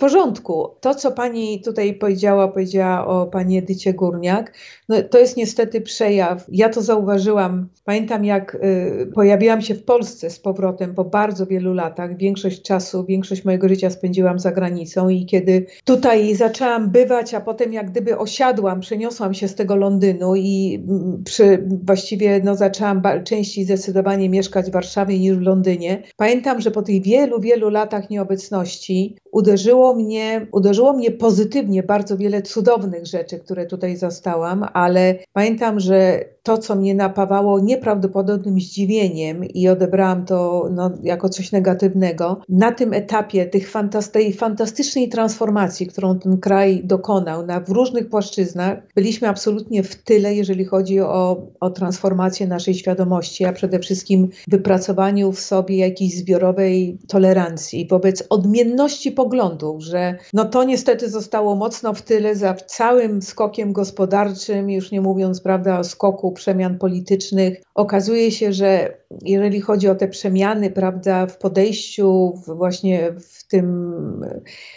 Porządku. To, co pani tutaj powiedziała, powiedziała o pani Edycie Górniak, no, to jest niestety przejaw. Ja to zauważyłam. Pamiętam, jak y, pojawiłam się w Polsce z powrotem po bardzo wielu latach. Większość czasu, większość mojego życia spędziłam za granicą i kiedy tutaj zaczęłam bywać, a potem jak gdyby osiadłam, przeniosłam się z tego Londynu i mm, przy, właściwie no, zaczęłam częściej zdecydowanie mieszkać w Warszawie niż w Londynie. Pamiętam, że po tych wielu, wielu latach nieobecności uderzyło mnie, uderzyło mnie pozytywnie bardzo wiele cudownych rzeczy, które tutaj zastałam, ale pamiętam, że to, co mnie napawało nieprawdopodobnym zdziwieniem i odebrałam to no, jako coś negatywnego, na tym etapie tych fantast tej fantastycznej transformacji, którą ten kraj dokonał na, w różnych płaszczyznach, byliśmy absolutnie w tyle, jeżeli chodzi o, o transformację naszej świadomości, a przede wszystkim wypracowaniu w sobie jakiejś zbiorowej tolerancji wobec odmienności poglądów, że no to niestety zostało mocno w tyle za całym skokiem gospodarczym, już nie mówiąc prawda o skoku przemian politycznych. Okazuje się, że jeżeli chodzi o te przemiany, prawda, w podejściu, w właśnie w tym,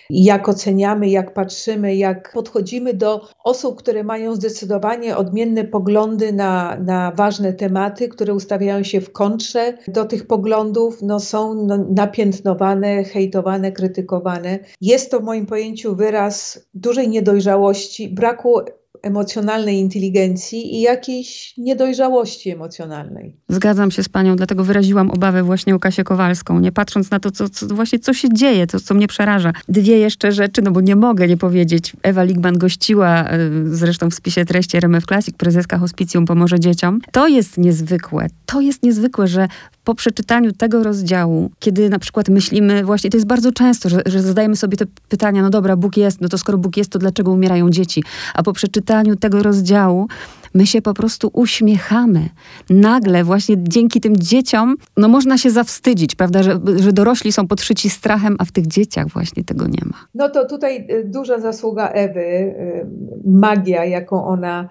jak oceniamy, jak patrzymy, jak podchodzimy do osób, które mają zdecydowanie odmienne poglądy na, na ważne tematy, które ustawiają się w kontrze do tych poglądów, no, są no, napiętnowane, hejtowane, krytykowane. Jest to w moim pojęciu wyraz dużej niedojrzałości, braku emocjonalnej inteligencji i jakiejś niedojrzałości emocjonalnej. Zgadzam się z panią, dlatego wyraziłam obawę właśnie o Kasię Kowalską, nie patrząc na to, co, co właśnie co się dzieje, to co mnie przeraża. Dwie jeszcze rzeczy, no bo nie mogę nie powiedzieć. Ewa Ligman gościła e, zresztą w spisie treści RMF Classic, prezeska Hospicjum Pomoże Dzieciom. To jest niezwykłe. To jest niezwykłe, że po przeczytaniu tego rozdziału, kiedy na przykład myślimy, właśnie to jest bardzo często, że, że zadajemy sobie te pytania, no dobra, Bóg jest, no to skoro Bóg jest, to dlaczego umierają dzieci? A po przeczytaniu tego rozdziału, my się po prostu uśmiechamy. Nagle właśnie dzięki tym dzieciom, no można się zawstydzić, prawda, że, że dorośli są podszyci strachem, a w tych dzieciach właśnie tego nie ma. No to tutaj y, duża zasługa Ewy, y, magia, jaką ona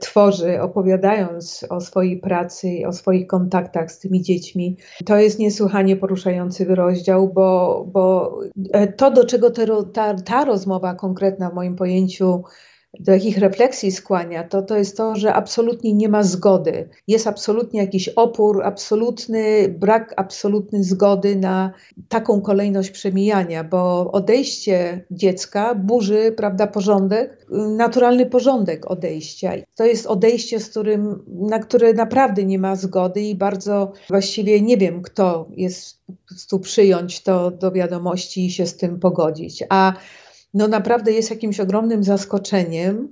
tworzy, opowiadając o swojej pracy, o swoich kontaktach z tymi dziećmi. To jest niesłychanie poruszający rozdział, bo, bo e, to, do czego ta, ta rozmowa konkretna w moim pojęciu do jakich refleksji skłania, to, to jest to, że absolutnie nie ma zgody. Jest absolutnie jakiś opór, absolutny brak absolutny zgody na taką kolejność przemijania, bo odejście dziecka burzy, prawda, porządek, naturalny porządek odejścia. To jest odejście, z którym, na które naprawdę nie ma zgody i bardzo właściwie nie wiem, kto jest prostu przyjąć to do wiadomości i się z tym pogodzić. A no naprawdę jest jakimś ogromnym zaskoczeniem,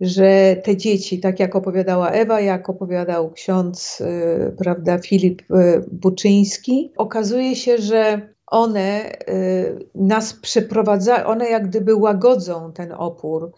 że te dzieci, tak jak opowiadała Ewa, jak opowiadał ksiądz, y, prawda, Filip y, Buczyński, okazuje się, że one y, nas przeprowadzają, one jak gdyby łagodzą ten opór,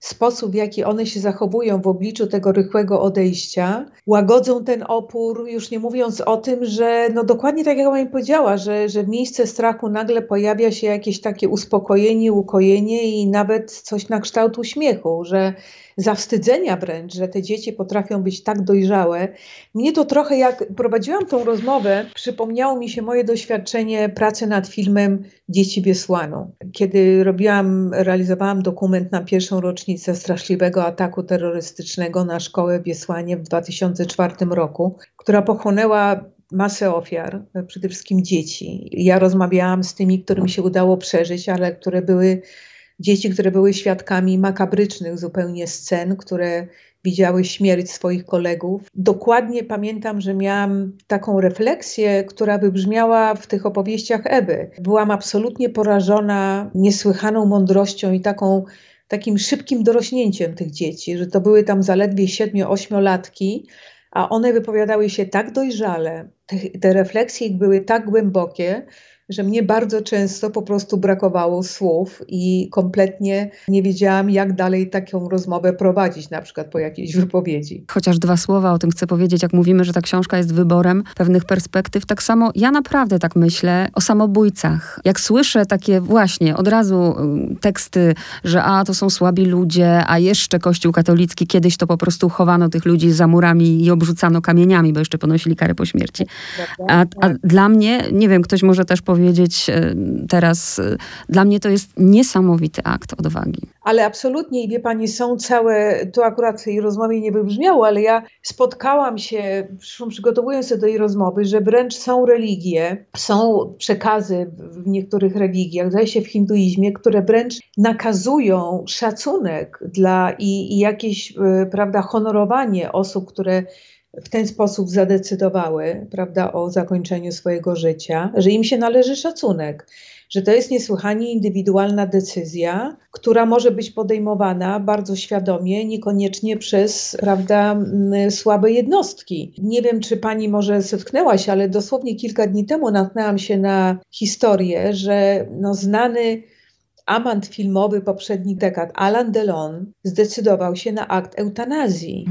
sposób, w jaki one się zachowują w obliczu tego rychłego odejścia, łagodzą ten opór, już nie mówiąc o tym, że no dokładnie tak jak pani powiedziała, że, że w miejsce strachu nagle pojawia się jakieś takie uspokojenie, ukojenie i nawet coś na kształt uśmiechu, że zawstydzenia wręcz, że te dzieci potrafią być tak dojrzałe. Mnie to trochę jak prowadziłam tą rozmowę, przypomniało mi się moje doświadczenie pracy nad filmem Dzieci Biesłanu. Kiedy robiłam, realizowałam dokument na pierwszą rocznicę straszliwego ataku terrorystycznego na szkołę Biesłanie w 2004 roku, która pochłonęła masę ofiar, przede wszystkim dzieci. Ja rozmawiałam z tymi, którym się udało przeżyć, ale które były dzieci, które były świadkami makabrycznych zupełnie scen, które widziały śmierć swoich kolegów. Dokładnie pamiętam, że miałam taką refleksję, która wybrzmiała w tych opowieściach Ewy. Byłam absolutnie porażona niesłychaną mądrością i taką, takim szybkim dorośnięciem tych dzieci, że to były tam zaledwie 7-8-latki, a one wypowiadały się tak dojrzale, te, te refleksje ich były tak głębokie, że mnie bardzo często po prostu brakowało słów i kompletnie nie wiedziałam, jak dalej taką rozmowę prowadzić, na przykład po jakiejś wypowiedzi. Chociaż dwa słowa o tym chcę powiedzieć, jak mówimy, że ta książka jest wyborem pewnych perspektyw, tak samo ja naprawdę tak myślę o samobójcach. Jak słyszę takie właśnie od razu y, teksty, że a to są słabi ludzie, a jeszcze Kościół katolicki kiedyś to po prostu chowano tych ludzi za murami i obrzucano kamieniami, bo jeszcze ponosili karę po śmierci. A, a dla mnie, nie wiem, ktoś może też powiedzieć, powiedzieć e, teraz, e, dla mnie to jest niesamowity akt odwagi. Ale absolutnie i wie pani, są całe, to akurat w tej rozmowie nie wybrzmiało, ale ja spotkałam się, przygotowując się do tej rozmowy, że wręcz są religie, są przekazy w niektórych religiach, zdaje się w hinduizmie, które wręcz nakazują szacunek dla i, i jakieś, e, prawda, honorowanie osób, które w ten sposób zadecydowały prawda, o zakończeniu swojego życia, że im się należy szacunek, że to jest niesłychanie indywidualna decyzja, która może być podejmowana bardzo świadomie, niekoniecznie przez prawda, słabe jednostki. Nie wiem, czy pani może zetknęła się, ale dosłownie kilka dni temu natknęłam się na historię, że no, znany amant filmowy poprzednich dekad, Alan Delon, zdecydował się na akt eutanazji.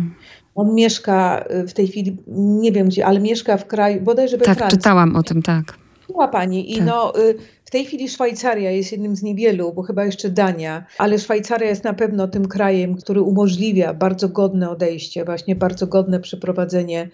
On mieszka y, w tej chwili, nie wiem gdzie, ale mieszka w kraju, bodajże we Tak, Francji. czytałam o tym, tak. Była pani i tak. no, y, w tej chwili Szwajcaria jest jednym z niewielu, bo chyba jeszcze Dania, ale Szwajcaria jest na pewno tym krajem, który umożliwia bardzo godne odejście, właśnie bardzo godne przeprowadzenie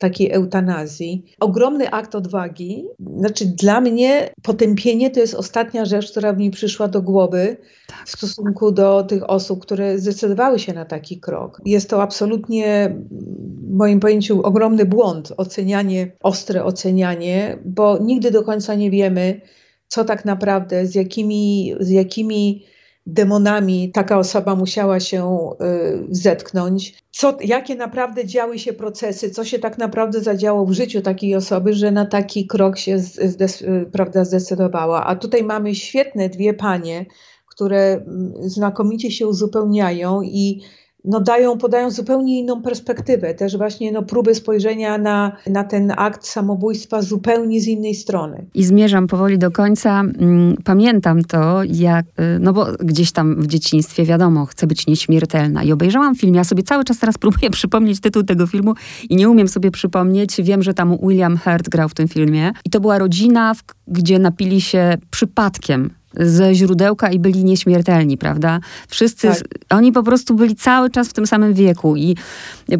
takiej eutanazji. Ogromny akt odwagi. Znaczy, dla mnie potępienie to jest ostatnia rzecz, która mi przyszła do głowy tak. w stosunku do tych osób, które zdecydowały się na taki krok. Jest to absolutnie, w moim pojęciu, ogromny błąd, ocenianie, ostre ocenianie, bo nigdy do końca nie wiemy, co tak naprawdę, z jakimi, z jakimi demonami taka osoba musiała się y, zetknąć, co, jakie naprawdę działy się procesy, co się tak naprawdę zadziało w życiu takiej osoby, że na taki krok się zdes, y, prawda, zdecydowała. A tutaj mamy świetne dwie panie, które mm, znakomicie się uzupełniają i no dają, podają zupełnie inną perspektywę, też właśnie no, próby spojrzenia na, na ten akt samobójstwa zupełnie z innej strony. I zmierzam powoli do końca. Mm, pamiętam to, jak, y, no bo gdzieś tam w dzieciństwie wiadomo, chcę być nieśmiertelna. I obejrzałam film, ja sobie cały czas teraz próbuję przypomnieć tytuł tego filmu i nie umiem sobie przypomnieć. Wiem, że tam William Hurt grał w tym filmie. I to była rodzina, gdzie napili się przypadkiem ze źródełka i byli nieśmiertelni, prawda? Wszyscy, tak. oni po prostu byli cały czas w tym samym wieku i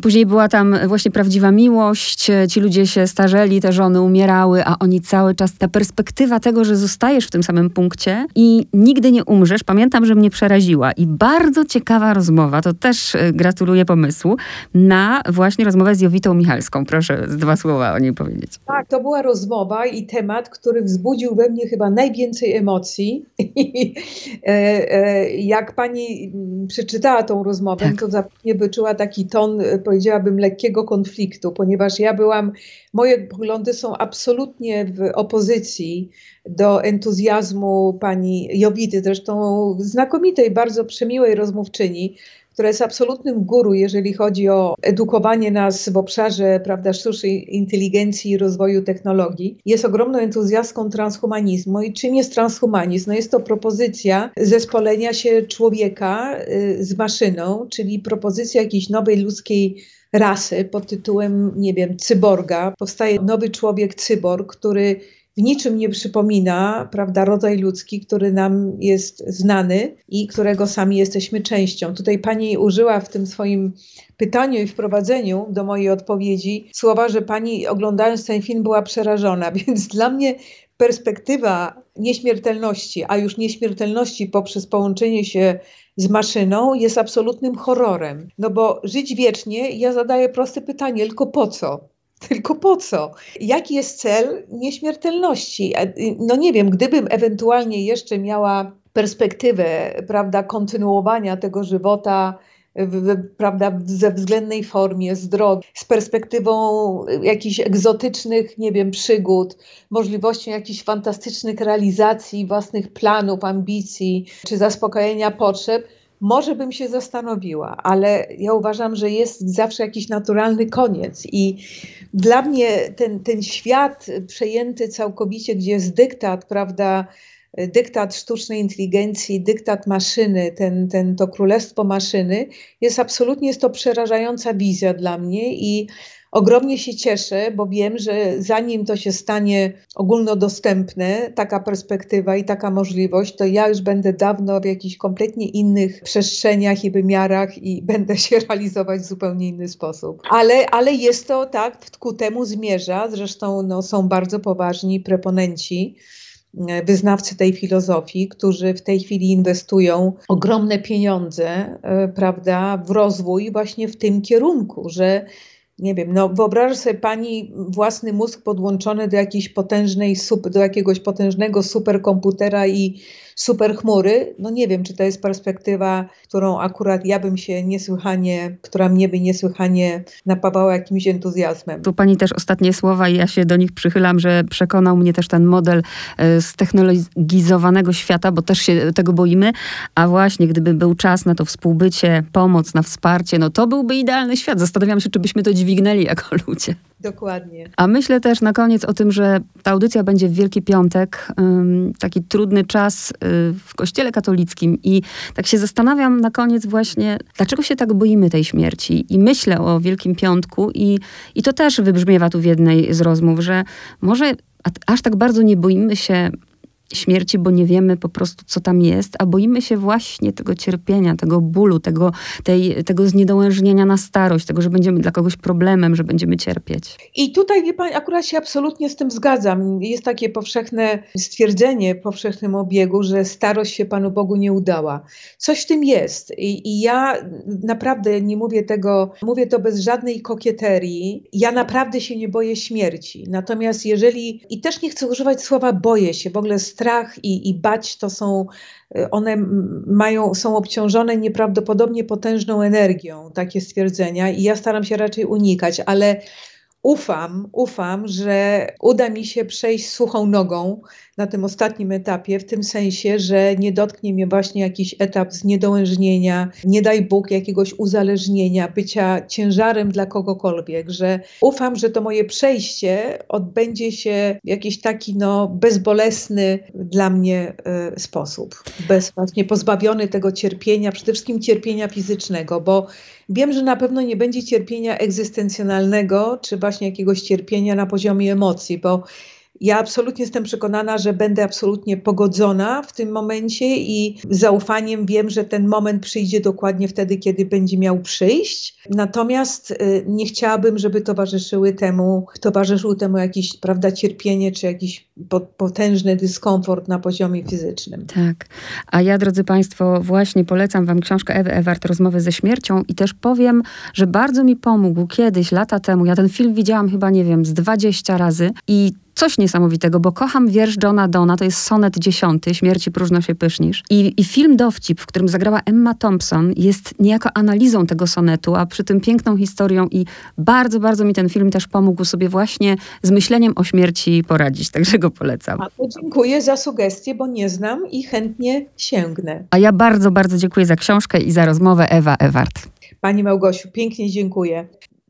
później była tam właśnie prawdziwa miłość, ci ludzie się starzeli, te żony umierały, a oni cały czas, ta perspektywa tego, że zostajesz w tym samym punkcie i nigdy nie umrzesz, pamiętam, że mnie przeraziła i bardzo ciekawa rozmowa, to też e, gratuluję pomysłu, na właśnie rozmowę z Jowitą Michalską. Proszę z dwa słowa o niej powiedzieć. Tak, to była rozmowa i temat, który wzbudził we mnie chyba najwięcej emocji, i e, e, jak pani przeczytała tą rozmowę, tak. to zapewne wyczuła taki ton, powiedziałabym, lekkiego konfliktu, ponieważ ja byłam, moje poglądy są absolutnie w opozycji do entuzjazmu pani Jowity, zresztą znakomitej, bardzo przemiłej rozmówczyni, która jest absolutnym guru, jeżeli chodzi o edukowanie nas w obszarze prawda, sztucznej inteligencji i rozwoju technologii. Jest ogromną entuzjastką transhumanizmu. I czym jest transhumanizm? No jest to propozycja zespolenia się człowieka y, z maszyną, czyli propozycja jakiejś nowej ludzkiej rasy pod tytułem, nie wiem, cyborga. Powstaje nowy człowiek cyborg, który w niczym nie przypomina, prawda, rodzaj ludzki, który nam jest znany i którego sami jesteśmy częścią. Tutaj pani użyła w tym swoim pytaniu i wprowadzeniu do mojej odpowiedzi słowa, że pani oglądając ten film była przerażona, więc dla mnie perspektywa nieśmiertelności, a już nieśmiertelności poprzez połączenie się z maszyną jest absolutnym horrorem. No bo żyć wiecznie, ja zadaję proste pytanie, tylko po co? Tylko po co? Jaki jest cel nieśmiertelności? No nie wiem, gdybym ewentualnie jeszcze miała perspektywę, prawda, kontynuowania tego żywota, w, prawda, ze względnej formie, zdrowi, z perspektywą jakichś egzotycznych, nie wiem, przygód, możliwością jakichś fantastycznych realizacji własnych planów, ambicji czy zaspokojenia potrzeb, może bym się zastanowiła, ale ja uważam, że jest zawsze jakiś naturalny koniec. I dla mnie ten, ten świat przejęty całkowicie, gdzie jest dyktat, prawda, dyktat sztucznej inteligencji, dyktat maszyny, ten, ten, to królestwo maszyny, jest absolutnie jest to przerażająca wizja dla mnie i ogromnie się cieszę, bo wiem, że zanim to się stanie ogólnodostępne, taka perspektywa i taka możliwość, to ja już będę dawno w jakichś kompletnie innych przestrzeniach i wymiarach i będę się realizować w zupełnie inny sposób. Ale, ale jest to tak, ku temu zmierza, zresztą no, są bardzo poważni preponenci E, wyznawcy tej filozofii, którzy w tej chwili inwestują ogromne pieniądze, e, prawda, w rozwój właśnie w tym kierunku, że nie wiem, no wyobraża sobie pani własny mózg podłączony do jakiejś potężnej, do jakiegoś potężnego superkomputera i superchmury. No nie wiem, czy to jest perspektywa, którą akurat ja bym się niesłychanie, która mnie by niesłychanie napawała jakimś entuzjazmem. Tu pani też ostatnie słowa i ja się do nich przychylam, że przekonał mnie też ten model ztechnologizowanego e, świata, bo też się tego boimy, a właśnie gdyby był czas na to współbycie, pomoc, na wsparcie, no to byłby idealny świat. Zastanawiam się, czy byśmy to dźwignęli jako ludzie. Dokładnie. A myślę też na koniec o tym, że ta audycja będzie w Wielki Piątek, taki trudny czas y, w Kościele katolickim i tak się zastanawiam na koniec właśnie, dlaczego się tak boimy tej śmierci? I myślę o Wielkim Piątku i, i to też wybrzmiewa tu w jednej z rozmów, że może aż tak bardzo nie boimy się śmierci, bo nie wiemy po prostu, co tam jest, a boimy się właśnie tego cierpienia, tego bólu, tego, tej, tego zniedołężnienia na starość, tego, że będziemy dla kogoś problemem, że będziemy cierpieć. I tutaj, wie pani, akurat się absolutnie z tym zgadzam. Jest takie powszechne stwierdzenie w powszechnym obiegu, że starość się Panu Bogu nie udała. Coś w tym jest. I, I ja naprawdę nie mówię tego, mówię to bez żadnej kokieterii. Ja naprawdę się nie boję śmierci. Natomiast jeżeli, i też nie chcę używać słowa boję się, w ogóle strach i, i bać to są, y, one mają, są obciążone nieprawdopodobnie potężną energią, takie stwierdzenia, i ja staram się raczej unikać, ale ufam, ufam, że uda mi się przejść suchą nogą na tym ostatnim etapie, w tym sensie, że nie dotknie mnie właśnie jakiś etap zniedołężnienia, nie daj Bóg jakiegoś uzależnienia, bycia ciężarem dla kogokolwiek, że ufam, że to moje przejście odbędzie się w jakiś taki no, bezbolesny dla mnie y, sposób, bez właśnie pozbawiony tego cierpienia, przede wszystkim cierpienia fizycznego, bo Wiem, że na pewno nie będzie cierpienia egzystencjonalnego, czy właśnie jakiegoś cierpienia na poziomie emocji, bo ja absolutnie jestem przekonana, że będę absolutnie pogodzona w tym momencie i zaufaniem wiem, że ten moment przyjdzie dokładnie wtedy, kiedy będzie miał przyjść. Natomiast y, nie chciałabym, żeby towarzyszyły temu, towarzyszył temu jakieś, prawda, cierpienie czy jakiś potężny dyskomfort na poziomie fizycznym. Tak. A ja, drodzy Państwo, właśnie polecam Wam książkę Ewy Ewart, Rozmowy ze śmiercią i też powiem, że bardzo mi pomógł kiedyś, lata temu. Ja ten film widziałam chyba, nie wiem, z 20 razy i coś niesamowitego, bo kocham wiersz Johna Dona, to jest sonet dziesiąty, Śmierci próżno się pysznisz. I, I film Dowcip, w którym zagrała Emma Thompson, jest niejako analizą tego sonetu, a przy tym piękną historią i bardzo, bardzo mi ten film też pomógł sobie właśnie z myśleniem o śmierci poradzić, także go polecam. A to dziękuję za sugestie, bo nie znam i chętnie sięgnę. A ja bardzo, bardzo dziękuję za książkę i za rozmowę Ewa Ewart. Pani Małgosiu, pięknie dziękuję.